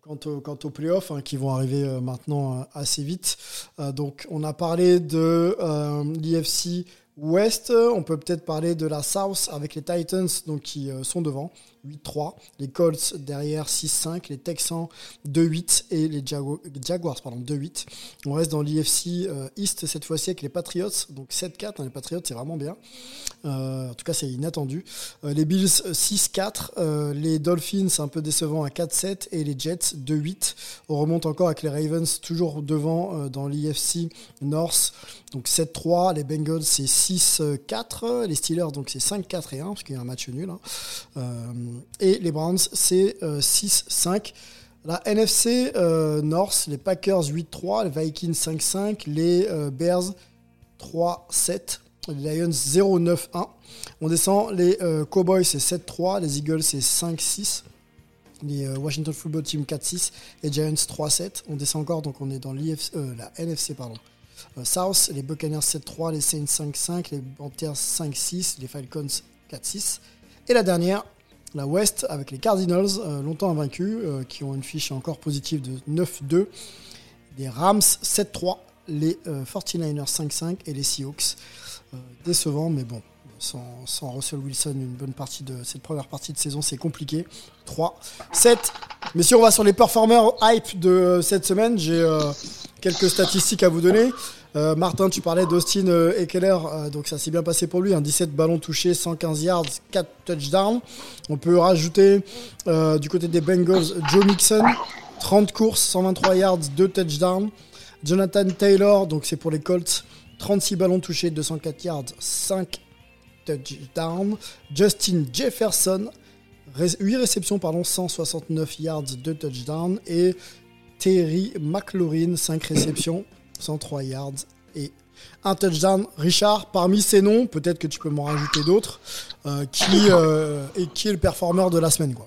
Speaker 1: quant, au, quant aux playoffs hein, qui vont arriver euh, maintenant euh, assez vite. Euh, donc, on a parlé de euh, l'IFC West. On peut peut-être parler de la South avec les Titans donc, qui euh, sont devant. 8-3, les Colts derrière 6-5, les Texans 2-8 et les Jagu- Jaguars pardon 2-8. On reste dans l'IFC euh, East cette fois-ci avec les Patriots, donc 7-4, hein, les Patriots c'est vraiment bien. Euh, en tout cas c'est inattendu. Euh, les Bills euh, 6-4, euh, les Dolphins un peu décevants à 4-7 et les Jets 2-8. On remonte encore avec les Ravens toujours devant dans l'IFC North, donc 7-3, les Bengals c'est 6-4, les Steelers donc c'est 5-4 et 1 parce qu'il y a un match nul. hein. Et les Browns, c'est euh, 6-5. La NFC euh, North, les Packers 8-3, les Vikings 5-5, les euh, Bears 3-7, les Lions 0-9-1. On descend, les euh, Cowboys c'est 7-3, les Eagles c'est 5-6, les euh, Washington Football Team 4-6, les Giants 3-7. On descend encore, donc on est dans euh, la NFC, pardon. Euh, South, les Buccaneers 7-3, les Saints 5-5, les Panthers 5-6, les Falcons 4-6. Et la dernière, la West avec les Cardinals, euh, longtemps invaincus, euh, qui ont une fiche encore positive de 9-2. Les Rams 7-3, les euh, 49ers 5-5 et les Seahawks. Euh, décevant, mais bon, sans, Russell Wilson, une bonne partie de cette première partie de saison, c'est compliqué. 3, 7. Mais si on va sur les performeurs hype de cette semaine, j'ai quelques statistiques à vous donner. Euh, Martin, tu parlais d'Austin euh, Eckler, euh, donc ça s'est bien passé pour lui. Un 17 ballons touchés, 115 yards, 4 touchdowns. On peut rajouter euh, du côté des Bengals Joe Mixon, 30 courses, 123 yards, 2 touchdowns. Jonathan Taylor, donc c'est pour les Colts, 36 ballons touchés, 204 yards, 5 touchdowns. Justin Jefferson, 8 réceptions, pardon, 169 yards, 2 touchdowns. Et Terry McLaurin, 5 réceptions, 103 yards et un touchdown. Richard, parmi ces noms, peut-être que tu peux m'en rajouter d'autres, euh, qui, euh, et qui est le performeur de la semaine quoi.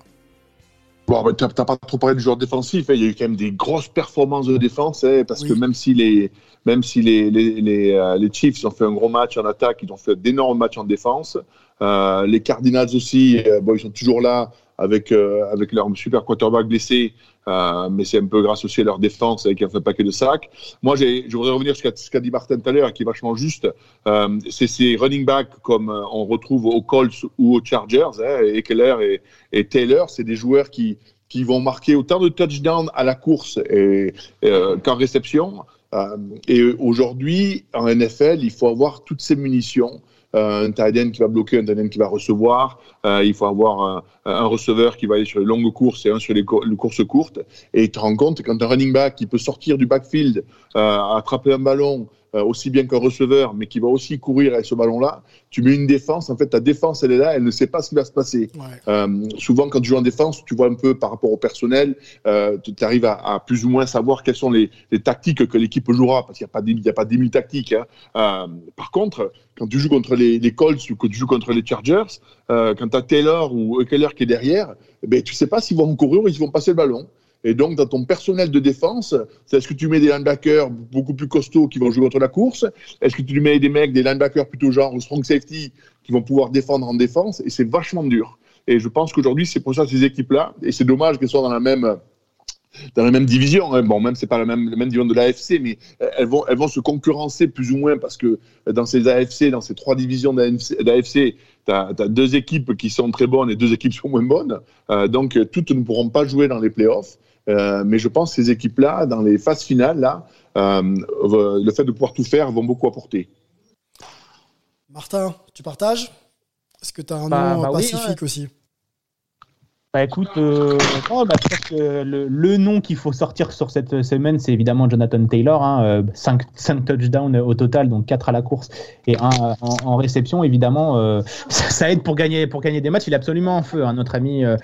Speaker 3: Bon, bah, t'as t'as pas trop parlé du joueur défensif. hein. Il y a eu quand même des grosses performances de défense, hein, parce
Speaker 1: Oui.
Speaker 3: que même si les, même si les, les, les, euh, les Chiefs ont fait un gros match en attaque, ils ont fait d'énormes matchs en défense. Euh, les Cardinals aussi, bon, ils sont toujours là. avec, avec leur super quarterback blessé, euh, mais c'est un peu grâce aussi à leur défense avec un paquet de sacs. Moi, je voudrais revenir sur ce qu'a dit Martin tout à l'heure, qui est vachement juste. Euh, c'est ces running backs comme euh, on retrouve aux Colts ou aux Chargers, hein, Eckler et, Taylor, c'est des joueurs qui, qui vont marquer autant de touchdowns à la course qu'en réception. Et aujourd'hui, en NFL, il faut avoir toutes ces munitions. Euh, un tight qui va bloquer, un tight qui va recevoir. Euh, il faut avoir un, un, receveur qui va aller sur les longues courses et un sur les, co les courses courtes. Et tu te rends compte quand un running back qui peut sortir du backfield, euh, attraper un ballon, euh, aussi bien qu'un receveur, mais qui va aussi courir avec ce ballon-là, tu mets une défense. En fait, ta défense, elle est là, elle ne sait pas ce qui va se passer.
Speaker 1: Ouais.
Speaker 3: Euh, souvent, quand tu joues en défense, tu vois un peu par rapport au personnel, euh, tu arrives à, à, plus ou moins savoir quelles sont les, les tactiques que l'équipe jouera, parce qu'il n'y a pas des, mille tactiques. Hein. Euh, par contre, quand tu joues contre les, les Colts ou que tu joues contre les Chargers, euh, quand tu as Taylor ou Keller qui est derrière, eh ben, tu sais pas s'ils vont courir ou s'ils vont passer le ballon. Et donc, dans ton personnel de défense, c'est est-ce que tu mets des linebackers beaucoup plus costauds qui vont jouer contre la course? Est-ce que tu mets des mecs, des linebackers plutôt genre strong safety qui vont pouvoir défendre en défense? Et c'est vachement dur. Et je pense qu'aujourd'hui, c'est pour ça ces équipes-là, et c'est dommage qu'elles soient dans la même dans la même division. Hein. Bon, même c'est pas la même, division de l'AFC, mais elles vont, elles vont se concurrencer plus ou moins parce que dans ces AFC, dans ces trois divisions d'AFC, tu as, deux équipes qui sont très bonnes et deux équipes qui sont moins bonnes. Euh, donc, toutes ne pourront pas jouer dans les playoffs. Euh, mais je pense que ces équipes-là, dans les phases finales, là, euh, le fait de pouvoir tout faire vont beaucoup apporter.
Speaker 1: Martin, tu partages? Est-ce que tu as un bah, nom bah pacifique oui, ouais. aussi?
Speaker 2: Bah écoute, euh, oh, bah, que le, le nom qu'il faut sortir sur cette semaine, c'est évidemment Jonathan Taylor. 5 hein, euh, touchdowns au total, donc 4 à la course et 1 en, en, réception. Évidemment, euh, ça, ça, aide pour gagner, pour gagner des matchs. Il est absolument en feu, hein, notre ami euh,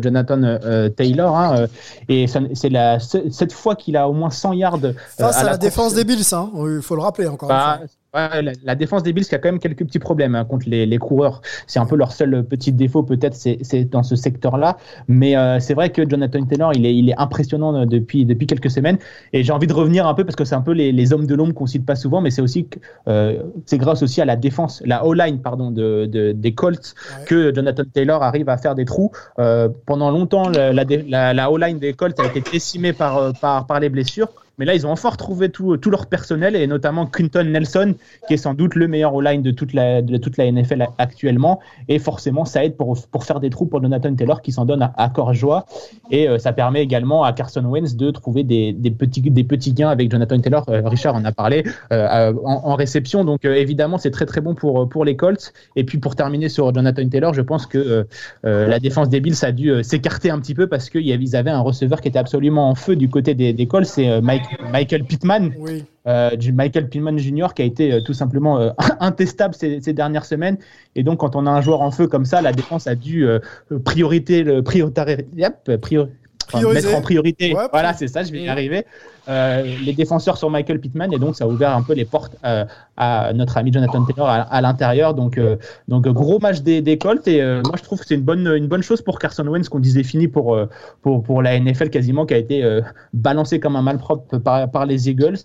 Speaker 2: Jonathan euh, Taylor. Hein, et c'est la cette fois qu'il a au moins 100 yards.
Speaker 1: Ça, c'est la, la défense des Bills, hein, il faut le rappeler encore
Speaker 2: bah, Ouais, la, la, défense des Bills qui a quand même quelques petits problèmes hein, contre les, les coureurs. C'est un peu leur seul petit défaut peut-être, c'est dans ce secteur-là. Mais euh, c'est vrai que Jonathan Taylor, il est, il est impressionnant depuis, depuis quelques semaines. Et j'ai envie de revenir un peu parce que c'est un peu les, les hommes de l'ombre qu'on cite pas souvent, mais c'est aussi euh, c'est grâce aussi à la défense, la O-line pardon de, de, des Colts ouais. que Jonathan Taylor arrive à faire des trous. Euh, pendant longtemps, la, la, la O-line des Colts a été décimée par, par, par les blessures. Mais là, ils ont enfin retrouvé tout, tout leur personnel et notamment Quinton Nelson, qui est sans doute le meilleur all-line de toute la, de toute la NFL actuellement. Et forcément, ça aide pour, pour faire des trous pour Jonathan Taylor qui s'en donne à, à, corps joie. Et euh, ça permet également à Carson Wentz de trouver des, des, petits, des petits gains avec Jonathan Taylor. Euh, Richard en a parlé euh, en, en, réception. Donc évidemment, c'est très très bon pour, pour les Colts. Et puis pour terminer sur Jonathan Taylor, je pense que la défense des Bills a dû s'écarter un petit peu parce qu'ils avaient un receveur qui était absolument en feu du côté des, des Colts. C'est Mike Michael Pittman,
Speaker 1: oui.
Speaker 2: euh, Michael Pittman Jr. qui a été euh, tout simplement euh, intestable ces, ces, dernières semaines. Et donc, quand on a un joueur en feu comme ça, la défense a dû euh, priorité le priorité, yep, priori, enfin, mettre en priorité. Ouais, voilà, c'est ça, je vais y arriver. Euh, les défenseurs sur Michael Pittman et donc ça a ouvert un peu les portes euh, à notre ami Jonathan Taylor à, l'intérieur. Donc, euh, donc gros match des, Colts et moi je trouve que c'est une bonne, chose pour Carson Wentz qu'on disait fini pour, la NFL quasiment qui a été balancé comme un malpropre par, les Eagles.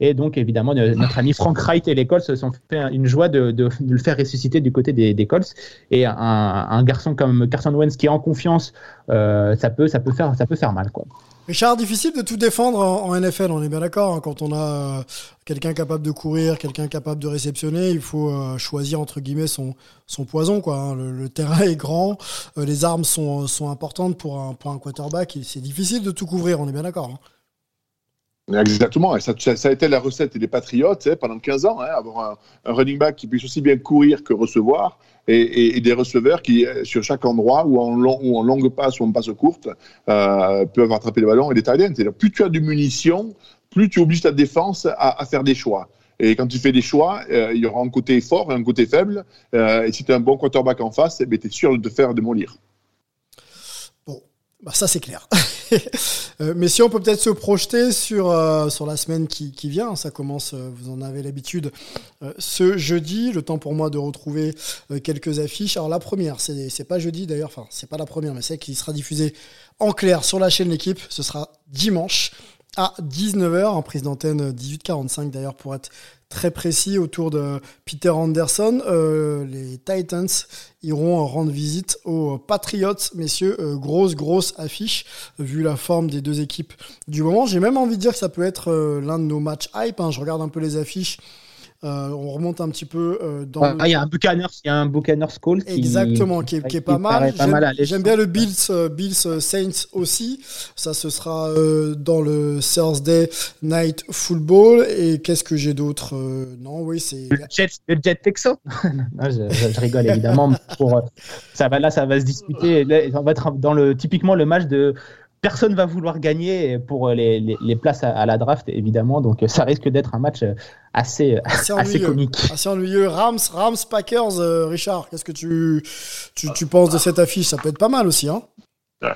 Speaker 2: Et donc évidemment notre ami Frank Wright et les Colts se sont fait une joie de, le faire ressusciter du côté des, Colts. Et un, garçon comme Carson Wentz qui est en confiance, ça, peut, faire, mal.
Speaker 1: Richard, difficile de tout défendre en, NFL, on est bien d'accord. Hein, quand on a euh, quelqu'un capable de courir, quelqu'un capable de réceptionner, il faut euh, choisir entre guillemets son, son poison. Quoi, hein. le, terrain est grand, euh, les armes sont, importantes pour un, pour quarterback. C'est difficile de tout couvrir, on est bien d'accord. Hein.
Speaker 3: Exactement, et ça, ça, a été la recette des Patriotes hein, pendant 15 ans, hein, avoir un, un, running back qui puisse aussi bien courir que recevoir, et, des receveurs qui, sur chaque endroit, ou en, longue passe ou en passe courte, euh, peuvent attraper le ballon et des tight ends. Plus tu as de munitions, plus tu obliges ta défense à, faire des choix. Et quand tu fais des choix, euh, il y aura un côté fort et un côté faible. Euh, et si tu as un bon quarterback en face, eh tu es sûr de te faire démolir.
Speaker 1: Bon, bah ça c'est clair. Euh, mais si on peut peut-être se projeter sur, euh, la semaine qui, vient, ça commence, euh, vous en avez l'habitude, ce jeudi, le temps pour moi de retrouver quelques affiches. Alors la première, c'est pas jeudi d'ailleurs, enfin c'est pas la première, mais c'est qui sera diffusée en clair sur la chaîne L'équipe, ce sera dimanche à 19h, en prise d'antenne 18h45 d'ailleurs pour être très précis autour de Peter Anderson. Euh, les Titans iront rendre visite aux Patriots, messieurs. Euh, grosse, grosse affiche, vu la forme des deux équipes du moment. J'ai même envie de dire que ça peut être euh, l'un de nos matchs hype. hein. Je regarde un peu les affiches. Euh, on remonte un petit peu euh, dans
Speaker 2: Ah,
Speaker 1: le-
Speaker 2: il y a un Buccaneers, il y a un Buccaneers Call qui
Speaker 1: Exactement, qui est, qui est pas mal.
Speaker 2: pas
Speaker 1: J'aime
Speaker 2: mal à
Speaker 1: j'aime bien le Bills, euh, Bills Saints aussi. Ça, ce sera dans le Thursday Night Football. Et qu'est-ce que j'ai d'autre Non, oui, c'est.
Speaker 2: Le Jet, le Jet Texo Non, je, je- je rigole évidemment. Pour, ça va là, ça va se disputer. Là, on va être dans le typiquement le match de personne va vouloir gagner pour les, les, les places à, à la draft évidemment. Donc euh, ça risque d'être un match euh, assez
Speaker 1: Assez
Speaker 2: assez
Speaker 1: ennuyeux.
Speaker 2: comique.
Speaker 1: Assez ennuyeux. Rams, Rams, Packers, euh, Richard, qu'est-ce que tu, tu, tu penses de cette affiche? Ça peut être pas mal aussi, hein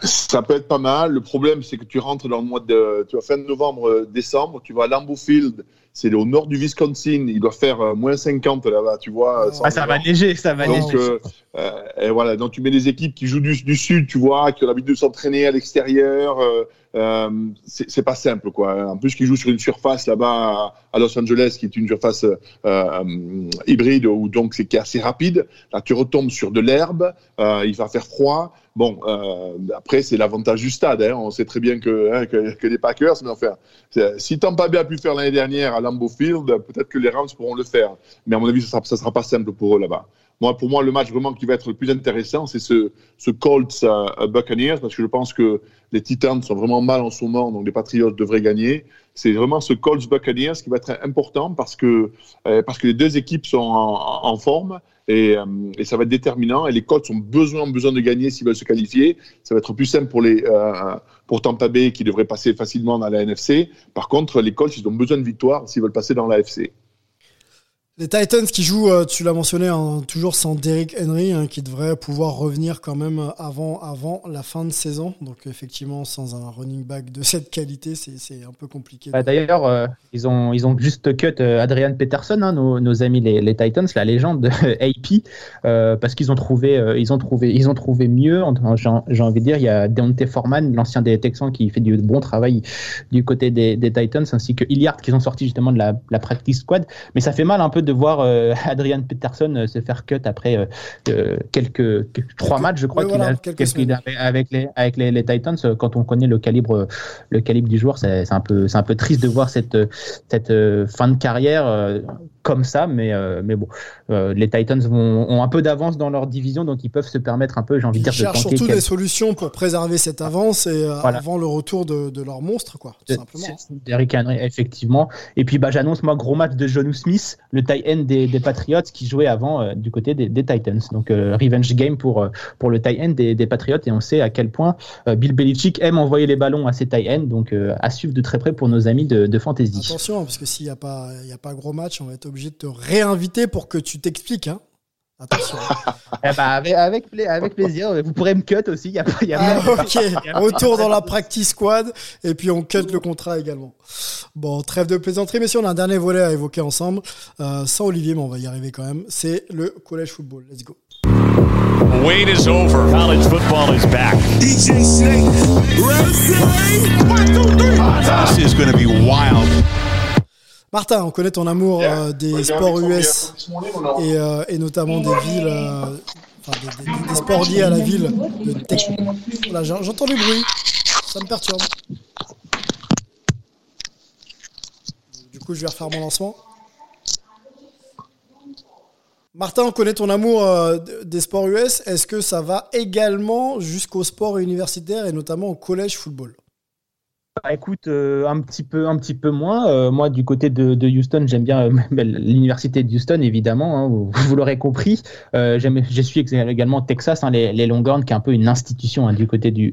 Speaker 3: Ça peut être pas mal. Le problème, c'est que tu rentres dans le mois de tu vas fin de novembre, euh, décembre, tu vas à Lambeau Field, c'est au nord du Wisconsin, il doit faire euh, moins 50 là-bas, tu vois.
Speaker 1: Ah,
Speaker 2: ça va léger, ça va
Speaker 3: Donc,
Speaker 2: léger.
Speaker 3: euh, euh, et voilà, donc tu mets des équipes qui jouent du, du sud, tu vois, qui ont l'habitude de s'entraîner à l'extérieur. Euh, euh, c'est pas simple, quoi. En plus, qui jouent sur une surface là-bas à- Los Angeles, qui est une surface euh, hybride, ou donc c'est assez rapide. Là, tu retombes sur de l'herbe, il va faire froid. Bon, après, c'est l'avantage du stade. Hein. On sait très bien que, hein, que, que les Packers, mais enfin, si Tampa Bay a pu faire l'année dernière Lambeau Field, peut-être que les Rams pourront le faire. Mais à mon avis, sera, ça sera pas simple pour eux là-bas. Moi, pour moi, le match vraiment qui va être le plus intéressant, c'est ce, Colts euh, Buccaneers, parce que je pense que les Titans sont vraiment mal en ce moment, donc les Patriots devraient gagner. C'est vraiment ce Colts Buccaneers qui va être important parce que, euh, parce que les deux équipes sont en, forme et, euh, et ça va être déterminant. Et les Colts ont besoin, besoin de gagner s'ils veulent se qualifier. Ça va être plus simple pour, les, euh, pour Tampa Bay qui devrait passer facilement dans la NFC. Par contre, les Colts, ils ont besoin de victoire s'ils veulent passer dans la FC.
Speaker 1: Les Titans qui jouent, euh, tu l'as mentionné, hein, toujours sans Derrick Henry, hein, qui devrait pouvoir revenir quand même avant, avant la fin de saison. Donc effectivement, sans un running back de cette qualité, c'est un peu compliqué.
Speaker 2: Bah, D'ailleurs, euh, ils, ont, ils ont juste cut euh, Adrian Peterson, hein, nos, amis les, Titans, la légende de AP, parce qu'ils ont trouvé, ont ont trouvé mieux. J'ai envie de dire, il y a Deontay Foreman, l'ancien des Texans, qui fait du bon travail du côté des, Titans, ainsi que Hilliard, qui sont sortis justement de la practice squad. Mais ça fait mal un peu de voir euh, Adrian Peterson euh, se faire cut après euh, quelques, trois matchs, je crois
Speaker 1: oui,
Speaker 2: qu'il
Speaker 1: voilà,
Speaker 2: a,
Speaker 1: quelques
Speaker 2: avec- les avec les, les Titans. Quand on connaît le calibre le calibre du joueur, c'est un peu c'est un peu triste de voir cette cette fin de carrière comme ça, mais euh, mais bon, euh, les Titans vont, ont un peu d'avance dans leur division, donc ils peuvent se permettre un peu, j'ai envie de dire, de
Speaker 1: cherchent surtout des solutions pour préserver cette avance et euh,
Speaker 2: Voilà.
Speaker 1: avant le retour de, de leur monstre, quoi, tout
Speaker 2: de-
Speaker 1: simplement.
Speaker 2: Derrick Henry, effectivement. Et puis bah, j'annonce moi gros match de Jonu Smith, le tight end des, des Patriots qui jouait avant du côté des, des Titans. Donc revenge game pour pour le tight end des, des Patriots et on sait à quel point Bill Belichick aime envoyer les ballons à ses tight ends. Donc à suivre de très près pour nos amis de, de fantasy.
Speaker 1: Attention, parce que s'il n'y a pas, il y a pas gros match, on va être obligé de te réinviter pour que tu t'expliques. Hein. Attention.
Speaker 2: Eh bah, avec, avec, pla- avec plaisir. Vous pourrez me cut aussi. Il y a, pas- il y a
Speaker 1: Ah, ok, retour dans la practice squad et puis on cut le contrat également. Bon, trêve de plaisanterie, messieurs, on a un dernier volet à évoquer ensemble, euh, sans Olivier, mais on va y arriver quand même. C'est le collège football. Let's go.
Speaker 5: Wait is over. College football is back.
Speaker 4: DJ Snake, three.
Speaker 5: This is going to be wild.
Speaker 1: Martin, on connaît ton amour euh, des sports US et, euh, et notamment des villes, euh, enfin des, des- des sports liés à la ville de Tex- Voilà, j'en- j'entends du bruit, ça me perturbe. Du coup, je vais refaire mon lancement. Martin, on connaît ton amour euh, des sports US. Est-ce que ça va également jusqu'au sport universitaire et notamment au collège football?
Speaker 2: Bah, écoute, euh, un petit peu, un petit peu moins. Euh, moi, du côté de, Houston, j'aime bien euh, l'université de Houston, évidemment. hein, vous l'aurez compris. Je suis également Texas, hein, les, les Longhorns, qui est un peu une institution hein, du côté du,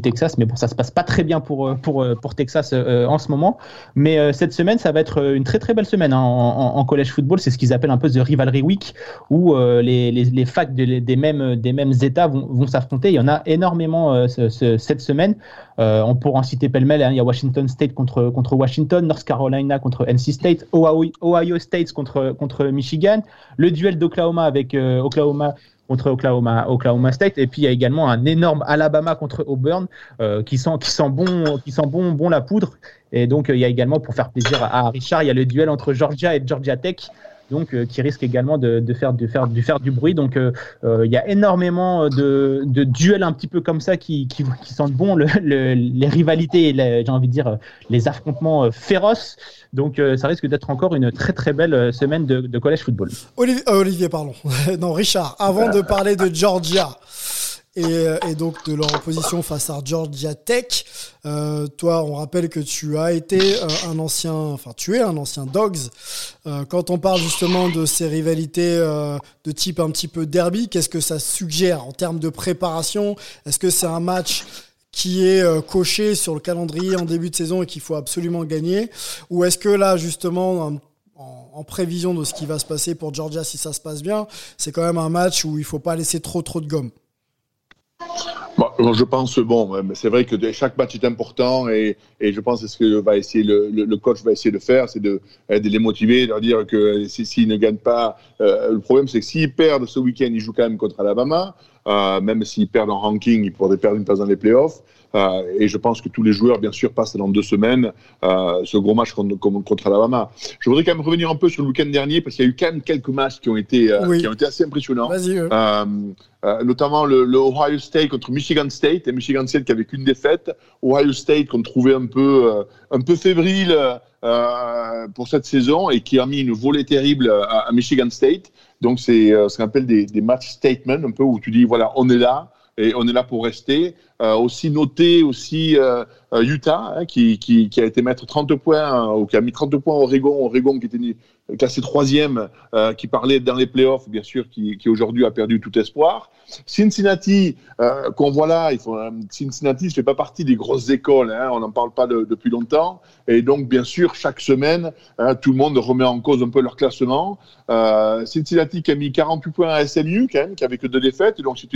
Speaker 2: Texas. Mais bon, ça se passe pas très bien pour pour pour Texas en ce moment. Mais cette semaine, ça va être une très très belle semaine en, college football. C'est ce qu'ils appellent un peu the rivalry week, où les, les, facs de- des mêmes des mêmes États vont, vont s'affronter. Il y en a énormément ce- ce- cette semaine. Euh, on pourra en citer pêle-mêle. hein. Il y a Washington State contre, contre Washington, North Carolina contre NC State, Ohio, Ohio State contre, contre Michigan, le duel d'Oklahoma avec euh, Oklahoma contre Oklahoma, Oklahoma State. Et puis il y a également un énorme Alabama contre Auburn euh, qui sent qui sent bon qui sent bon bon la poudre. Et donc il y a également pour faire plaisir à Richard, il y a le duel entre Georgia et Georgia Tech donc euh, qui risque également de, faire, du bruit. Donc euh, euh, il y a énormément de, duels un petit peu comme ça qui, sentent bon le, le, les rivalités, j'ai envie de dire les affrontements féroces. Donc ça risque d'être encore une très très belle semaine de, collège football.
Speaker 1: Olivier pardon. non, Richard, avant de parler de Georgia, et, et, donc de leur opposition face à Georgia Tech. Euh, toi, on rappelle que tu as été euh, un ancien, enfin tu es un ancien Dogs. Euh, quand on parle justement de ces rivalités euh, de type un petit peu derby, qu'est-ce que ça suggère en termes de préparation? Est-ce que c'est un match qui est euh, coché sur le calendrier en début de saison et qu'il faut absolument gagner? Ou est-ce que là, justement, en, en, prévision de ce qui va se passer pour Georgia si ça se passe bien, c'est quand même un match où il faut pas laisser trop trop de gomme?
Speaker 3: Bon, je pense, bon, c'est vrai que chaque match est important et, je pense que ce que va essayer le, coach va essayer de faire, c'est de, de, les motiver, de leur dire que s'ils si, ne gagnent pas, euh, le problème c'est que s'ils perdent ce week-end, ils jouent quand même contre Alabama, euh, même s'ils perdent en ranking, ils pourraient perdre une place dans les playoffs. Euh, et je pense que tous les joueurs, bien sûr, passent dans deux semaines euh, ce gros match contre, contre, Alabama. Je voudrais quand même revenir un peu sur le week-end dernier parce qu'il y a eu quand même quelques matchs qui ont été,
Speaker 1: oui.
Speaker 3: qui ont été assez impressionnants. Notamment le, le, Ohio State contre Michigan State et Michigan State qui avait qu'une défaite. Ohio State qu'on trouvait un peu, un peu fébrile pour cette saison et qui a mis une volée terrible à, à Michigan State. Donc c'est ce qu'on appelle des, match statements, un peu où tu dis voilà on est là et on est là pour rester. Euh, aussi noté aussi euh, Utah hein, qui, qui, a été mettre 30 points ou qui a mis 30 points Oregon, Oregon qui était classé troisième, euh, qui parlait dans les playoffs bien sûr, qui, qui aujourd'hui a perdu tout espoir. Cincinnati euh, qu'on voit là, il faut, Cincinnati ne fait pas partie des grosses écoles, hein, on n'en parle pas de, depuis longtemps et donc bien sûr chaque semaine hein, tout le monde remet en cause un peu leur classement. Euh, Cincinnati qui a mis 48 points à SMU quand même, qui avait que deux défaites, donc c'est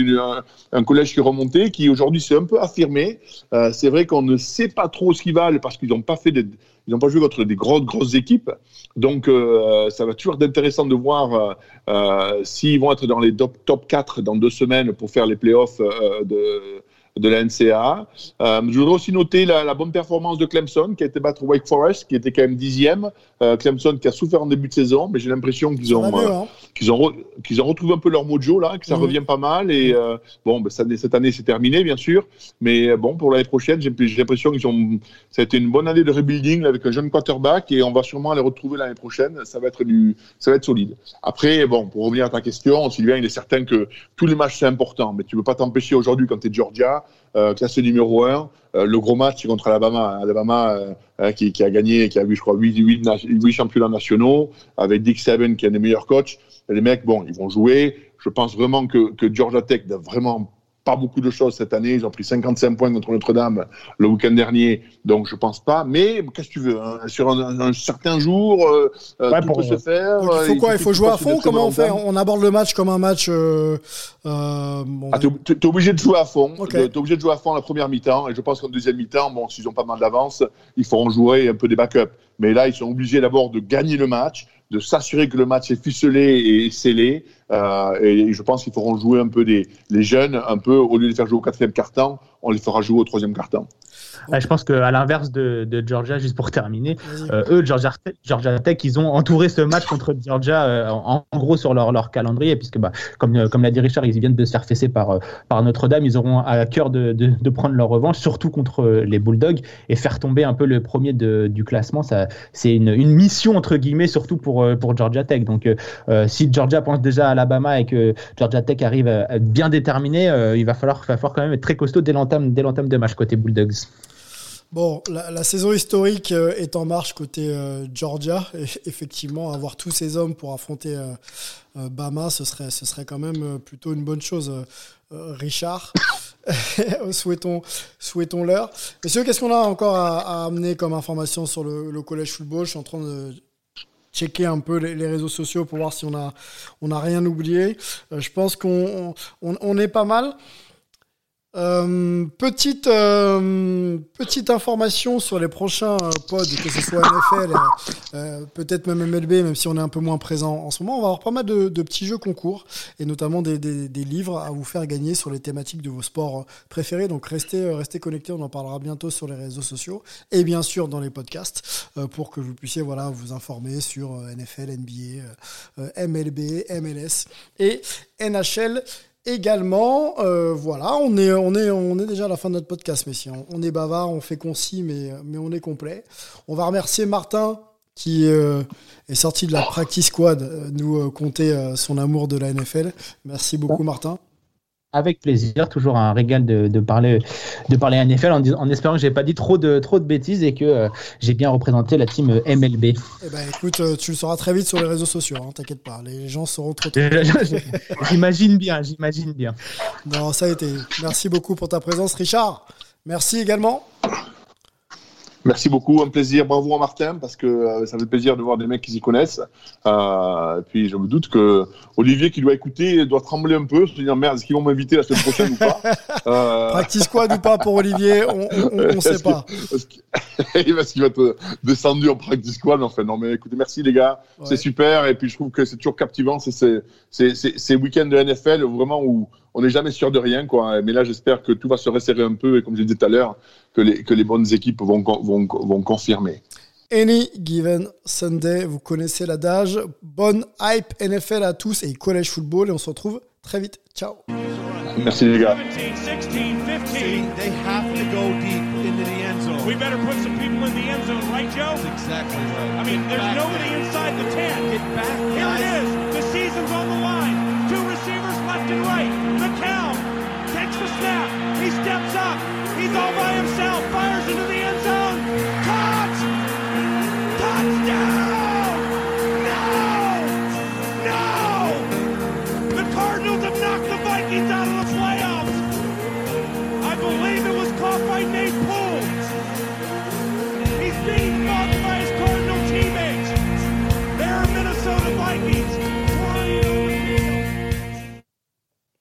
Speaker 3: un, collège qui est remonté, qui aujourd'hui s'est un peu affirmé. Euh, c'est vrai qu'on ne sait pas trop ce qu'ils valent parce qu'ils n'ont pas fait des, ils n'ont pas joué contre des grosses grosses équipes. Donc euh, ça va toujours être intéressant de voir euh, s'ils vont être dans les top, top 4 dans deux semaines pour faire les playoffs euh, de de la NCAA. Euh, je voudrais aussi noter la, la, bonne performance de Clemson, qui a été battre Wake Forest, qui était quand même dixième. Euh, Clemson qui a souffert en début de saison, mais j'ai l'impression qu'ils ont,
Speaker 1: mieux, hein.
Speaker 3: qu'ils ont, qu'ils ont retrouvé un peu leur mojo là, que ça
Speaker 1: Mhm.
Speaker 3: revient pas mal. Et euh, bon, ben, ça, cette année c'est terminé, bien sûr, mais bon, pour l'année prochaine, j'ai j'ai l'impression qu'ils ont, ça a été une bonne année de rebuilding là, avec un jeune quarterback, et on va sûrement les retrouver l'année prochaine. Ça va être du, ça va être solide. Après, bon, pour revenir à ta question, Sylvain, il est certain que tous les matchs c'est important, mais tu peux pas t'empêcher aujourd'hui quand tu es Georgia, euh, classé numéro 1, euh, le gros match contre Alabama. Alabama euh, hein, qui, a gagné, qui a eu, je crois, 8, 8, 8 championnats nationaux, avec Dick Saban qui est un des meilleurs coachs. Les mecs, bon, ils vont jouer. Je pense vraiment que, que Georgia Tech n'a vraiment pas beaucoup de choses cette année. Ils ont pris 55 points contre Notre-Dame le week-end dernier, donc je pense pas. Mais qu'est-ce que tu veux hein, Sur un, un, certain jour, euh,
Speaker 2: Ouais,
Speaker 3: tout
Speaker 2: pour-
Speaker 3: peut se faire.
Speaker 1: Donc, il faut
Speaker 3: Euh,
Speaker 1: quoi Il faut jouer à fond Comment on fait On aborde le match comme un match. Euh, euh, bon,
Speaker 3: Ah, t'es t'es obligé de jouer à fond.
Speaker 1: Ok.
Speaker 3: T'es obligé de jouer à fond la première mi-temps. Et je pense qu'en deuxième mi-temps, bon, s'ils ont pas mal d'avance, ils feront jouer un peu des backups. Mais là, ils sont obligés d'abord de gagner le match, de s'assurer que le match est ficelé et scellé. Euh, et je pense qu'ils feront jouer un peu des, les jeunes, un peu, au lieu de les faire jouer au quatrième quart-temps, on les fera jouer au troisième quart-temps.
Speaker 2: Ouais, je pense qu'à l'inverse de, de Georgia, juste pour terminer, euh, eux, Georgia, Tech- Georgia Tech, ils ont entouré ce match contre Georgia euh, en, en gros sur leur, leur calendrier, puisque bah, comme, euh, comme l'a dit Richard, ils viennent de se faire fesser par, par Notre-Dame. Ils auront à cœur de, de, de prendre leur revanche, surtout contre les Bulldogs, et faire tomber un peu le premier de, du classement. C'est une, une mission entre guillemets, surtout pour, pour Georgia Tech. Donc, euh, si Georgia pense déjà à Alabama et que Georgia Tech arrive à à être bien déterminé, il va falloir, va falloir quand même être très costaud dès l'entame de match côté Bulldogs.
Speaker 1: Bon, la, saison historique euh, est en marche côté euh, Georgia. Effectivement, avoir tous ces hommes pour affronter euh, Bama, ce serait, ce serait quand même plutôt une bonne chose. Richard, souhaitons, souhaitons leur. Messieurs, qu'est-ce qu'on a encore à, amener comme information sur le, collège football? Je suis en train de checker un peu les, réseaux sociaux pour voir si on a, on a rien oublié. Je pense qu'on on, on est pas mal. Euh, petite euh, petite information sur les prochains euh, pods, que ce soit NFL, peut-être même MLB, même si on est un peu moins présent en ce moment. On va avoir pas mal de, petits jeux concours et notamment des, des, des, livres à vous faire gagner sur les thématiques de vos sports préférés. Donc restez restez connectés, on en parlera bientôt sur les réseaux sociaux et bien sûr dans les podcasts pour que vous puissiez voilà vous informer sur NFL, NBA, MLB, MLS et NHL également. Euh, voilà, on est, on, est, on est déjà à la fin de notre podcast, messieurs. On est bavard, on fait concis, mais, mais on est complet. On va remercier Martin qui euh, est sorti de la Practice Squad, euh, nous euh, son amour de la NFL. Merci beaucoup, Martin.
Speaker 2: Avec plaisir, toujours un régal de, de parler de parler NFL en, en espérant que j'ai pas dit trop de trop de bêtises et que euh, j'ai bien représenté la team MLB.
Speaker 1: Eh ben écoute, euh, tu le sauras très vite sur les réseaux sociaux, hein, t'inquiète pas, les gens seront trop. trop...
Speaker 2: j'imagine bien, j'imagine bien.
Speaker 1: Non, ça a été. Merci beaucoup pour ta présence, Richard. Merci également.
Speaker 3: Merci beaucoup, un plaisir. Bravo à Martin parce que euh, ça fait plaisir de voir des mecs qui s'y connaissent. Euh, et puis je me doute que Olivier qui doit écouter doit trembler un peu, se dire merde, est-ce qu'ils vont m'inviter la semaine prochaine ou pas?
Speaker 1: Euh... Practice squad ou pas pour Olivier, on ne sait pas.
Speaker 3: Est-ce qu'il va être descendu en practice squad Enfin non, mais écoutez, merci les gars, ouais. c'est super. Et puis je trouve que c'est toujours captivant, c'est ces, ces, ces week-ends de NFL vraiment où on n'est jamais sûr de rien, quoi. Mais là, j'espère que tout va se resserrer un peu et comme je disais tout à l'heure, que les, que les bonnes équipes vont, vont, vont confirmer.
Speaker 1: Any given Sunday, vous connaissez l'adage. Bonne hype NFL à tous et collège football et on se retrouve très vite. Ciao.
Speaker 3: Merci les gars.
Speaker 5: 17, 16, 15. They have to go deep into the end zone. We better put some people in the end zone, right, Joe? That's exactly right. I mean, there's nobody there.